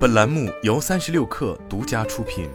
本栏目由三十六氪独家出品。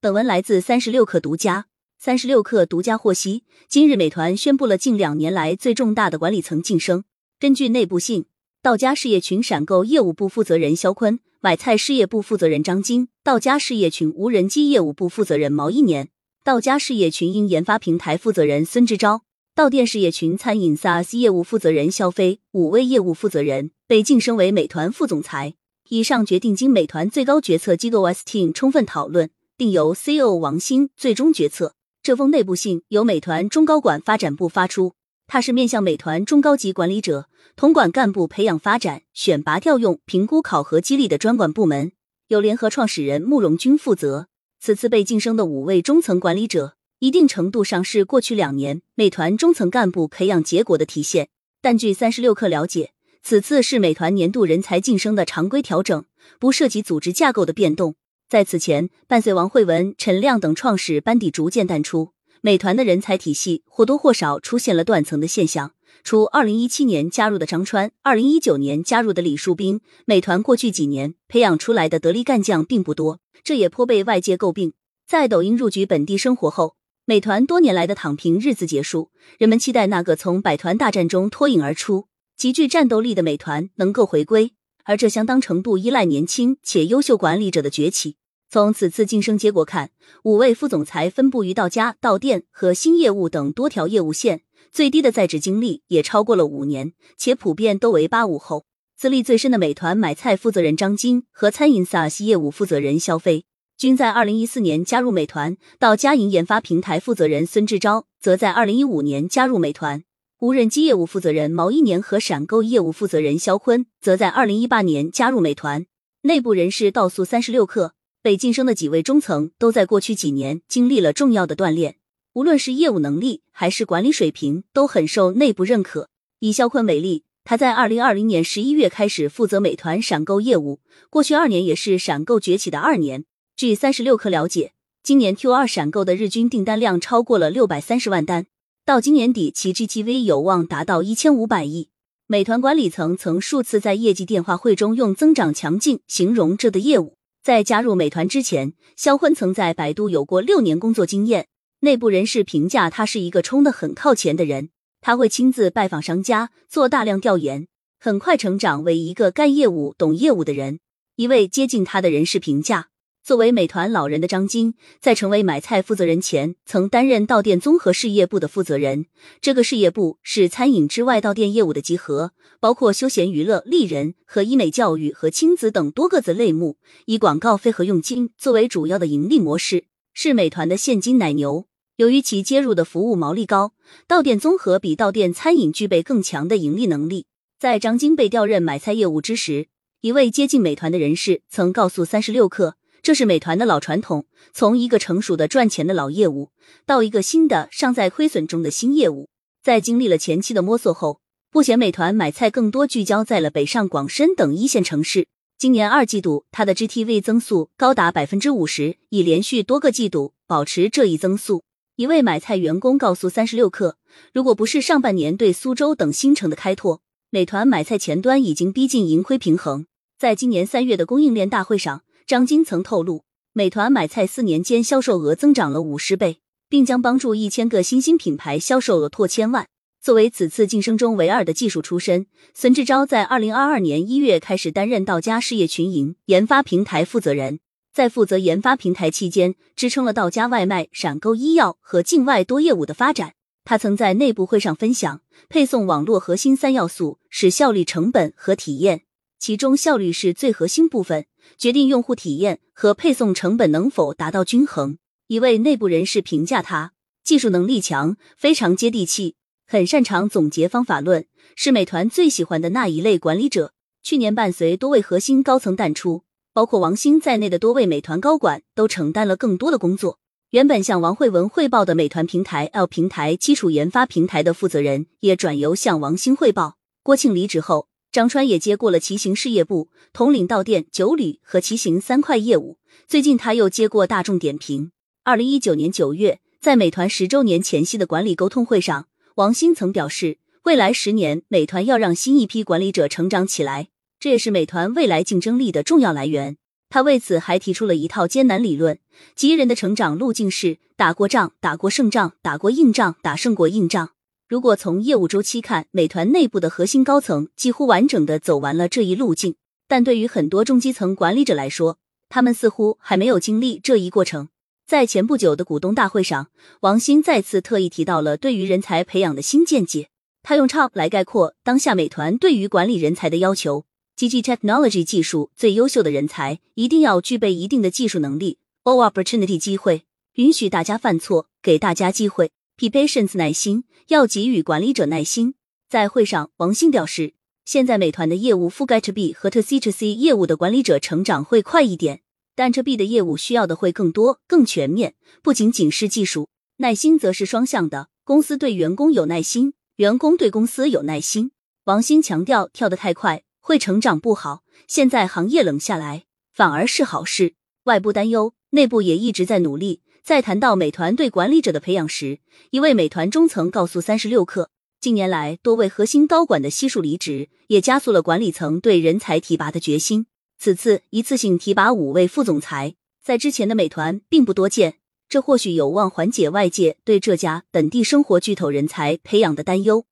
本文来自三十六氪独家。三十六氪独家获悉，今日美团宣布了近两年来最重大的管理层晋升。根据内部信，道家事业群闪购业务部负责人肖坤、买菜事业部负责人张晶、道家事业群无人机业务部负责人毛一年、道家事业群英研发平台负责人孙志钊。到店事业群餐饮 SaaS 业务负责人肖飞，五位业务负责人被晋升为美团副总裁。以上决定经美团最高决策机构 S Team 充分讨论，并由 CEO 王兴最终决策。这封内部信由美团中高管发展部发出，它是面向美团中高级管理者、统管干部培养发展、选拔调用、评估考核激励的专管部门，由联合创始人慕容军负责。此次被晋升的五位中层管理者。一定程度上是过去两年美团中层干部培养结果的体现，但据三十六氪了解，此次是美团年度人才晋升的常规调整，不涉及组织架构的变动。在此前，伴随王慧文、陈亮等创始班底逐渐淡出，美团的人才体系或多或少出现了断层的现象。除二零一七年加入的张川，二零一九年加入的李树斌，美团过去几年培养出来的得力干将并不多，这也颇被外界诟病。在抖音入局本地生活后。美团多年来的躺平日子结束，人们期待那个从百团大战中脱颖而出、极具战斗力的美团能够回归，而这相当程度依赖年轻且优秀管理者的崛起。从此次晋升结果看，五位副总裁分布于到家、到店和新业务等多条业务线，最低的在职经历也超过了五年，且普遍都为八五后。资历最深的美团买菜负责人张晶和餐饮 SaaS 业务负责人肖飞。均在二零一四年加入美团，到佳银研发平台负责人孙志钊则在二零一五年加入美团，无人机业务负责人毛一年和闪购业务负责人肖坤则在二零一八年加入美团。内部人士告诉三十六氪，被晋升的几位中层都在过去几年经历了重要的锻炼，无论是业务能力还是管理水平都很受内部认可。以肖坤为例，他在二零二零年十一月开始负责美团闪购业务，过去二年也是闪购崛起的二年。据三十六氪了解，今年 Q 二闪购的日均订单量超过了六百三十万单，到今年底其 GTV 有望达到一千五百亿。美团管理层曾数次在业绩电话会中用“增长强劲”形容这的业务。在加入美团之前，肖坤曾在百度有过六年工作经验。内部人士评价他是一个冲得很靠前的人，他会亲自拜访商家，做大量调研，很快成长为一个干业务、懂业务的人。一位接近他的人士评价。作为美团老人的张晶，在成为买菜负责人前，曾担任到店综合事业部的负责人。这个事业部是餐饮之外到店业务的集合，包括休闲娱乐、丽人和医美教育和亲子等多个子类目，以广告费和佣金作为主要的盈利模式，是美团的现金奶牛。由于其接入的服务毛利高，到店综合比到店餐饮具备更强的盈利能力。在张晶被调任买菜业务之时，一位接近美团的人士曾告诉三十六氪。这是美团的老传统，从一个成熟的赚钱的老业务，到一个新的尚在亏损中的新业务，在经历了前期的摸索后，目前美团买菜更多聚焦在了北上广深等一线城市。今年二季度，它的 GTV 增速高达百分之五十，已连续多个季度保持这一增速。一位买菜员工告诉三十六氪，如果不是上半年对苏州等新城的开拓，美团买菜前端已经逼近盈亏平衡。在今年三月的供应链大会上。张晶曾透露，美团买菜四年间销售额增长了五十倍，并将帮助一千个新兴品牌销售额破千万。作为此次晋升中唯二的技术出身，孙志钊在二零二二年一月开始担任道家事业群营研发平台负责人，在负责研发平台期间，支撑了道家外卖、闪购、医药和境外多业务的发展。他曾在内部会上分享，配送网络核心三要素是效率、成本和体验。其中效率是最核心部分，决定用户体验和配送成本能否达到均衡。一位内部人士评价他技术能力强，非常接地气，很擅长总结方法论，是美团最喜欢的那一类管理者。去年伴随多位核心高层淡出，包括王兴在内的多位美团高管都承担了更多的工作。原本向王慧文汇报的美团平台 L 平台基础研发平台的负责人也转由向王兴汇报。郭庆离职后。张川也接过了骑行事业部，统领到店、酒旅和骑行三块业务。最近他又接过大众点评。二零一九年九月，在美团十周年前夕的管理沟通会上，王兴曾表示，未来十年，美团要让新一批管理者成长起来，这也是美团未来竞争力的重要来源。他为此还提出了一套艰难理论，即人的成长路径是打过仗、打过胜仗、打过硬仗、打胜过硬仗。如果从业务周期看，美团内部的核心高层几乎完整的走完了这一路径，但对于很多中基层管理者来说，他们似乎还没有经历这一过程。在前不久的股东大会上，王兴再次特意提到了对于人才培养的新见解。他用 top 来概括当下美团对于管理人才的要求：GG technology 技术最优秀的人才一定要具备一定的技术能力；all opportunity 机会，允许大家犯错，给大家机会；p patience 耐心，要给予管理者耐心。在会上，王兴表示，现在美团的业务覆盖 to B 和 to C to C 业务的管理者成长会快一点，但 to B 的业务需要的会更多、更全面，不仅仅是技术，耐心则是双向的。公司对员工有耐心。员工对公司有耐心。王兴强调，跳得太快会成长不好。现在行业冷下来，反而是好事。外部担忧，内部也一直在努力。在谈到美团对管理者的培养时，一位美团中层告诉三十六氪，近年来多位核心高管的悉数离职，也加速了管理层对人才提拔的决心。此次一次性提拔五位副总裁，在之前的美团并不多见。这或许有望缓解外界对这家本地生活巨头人才培养的担忧。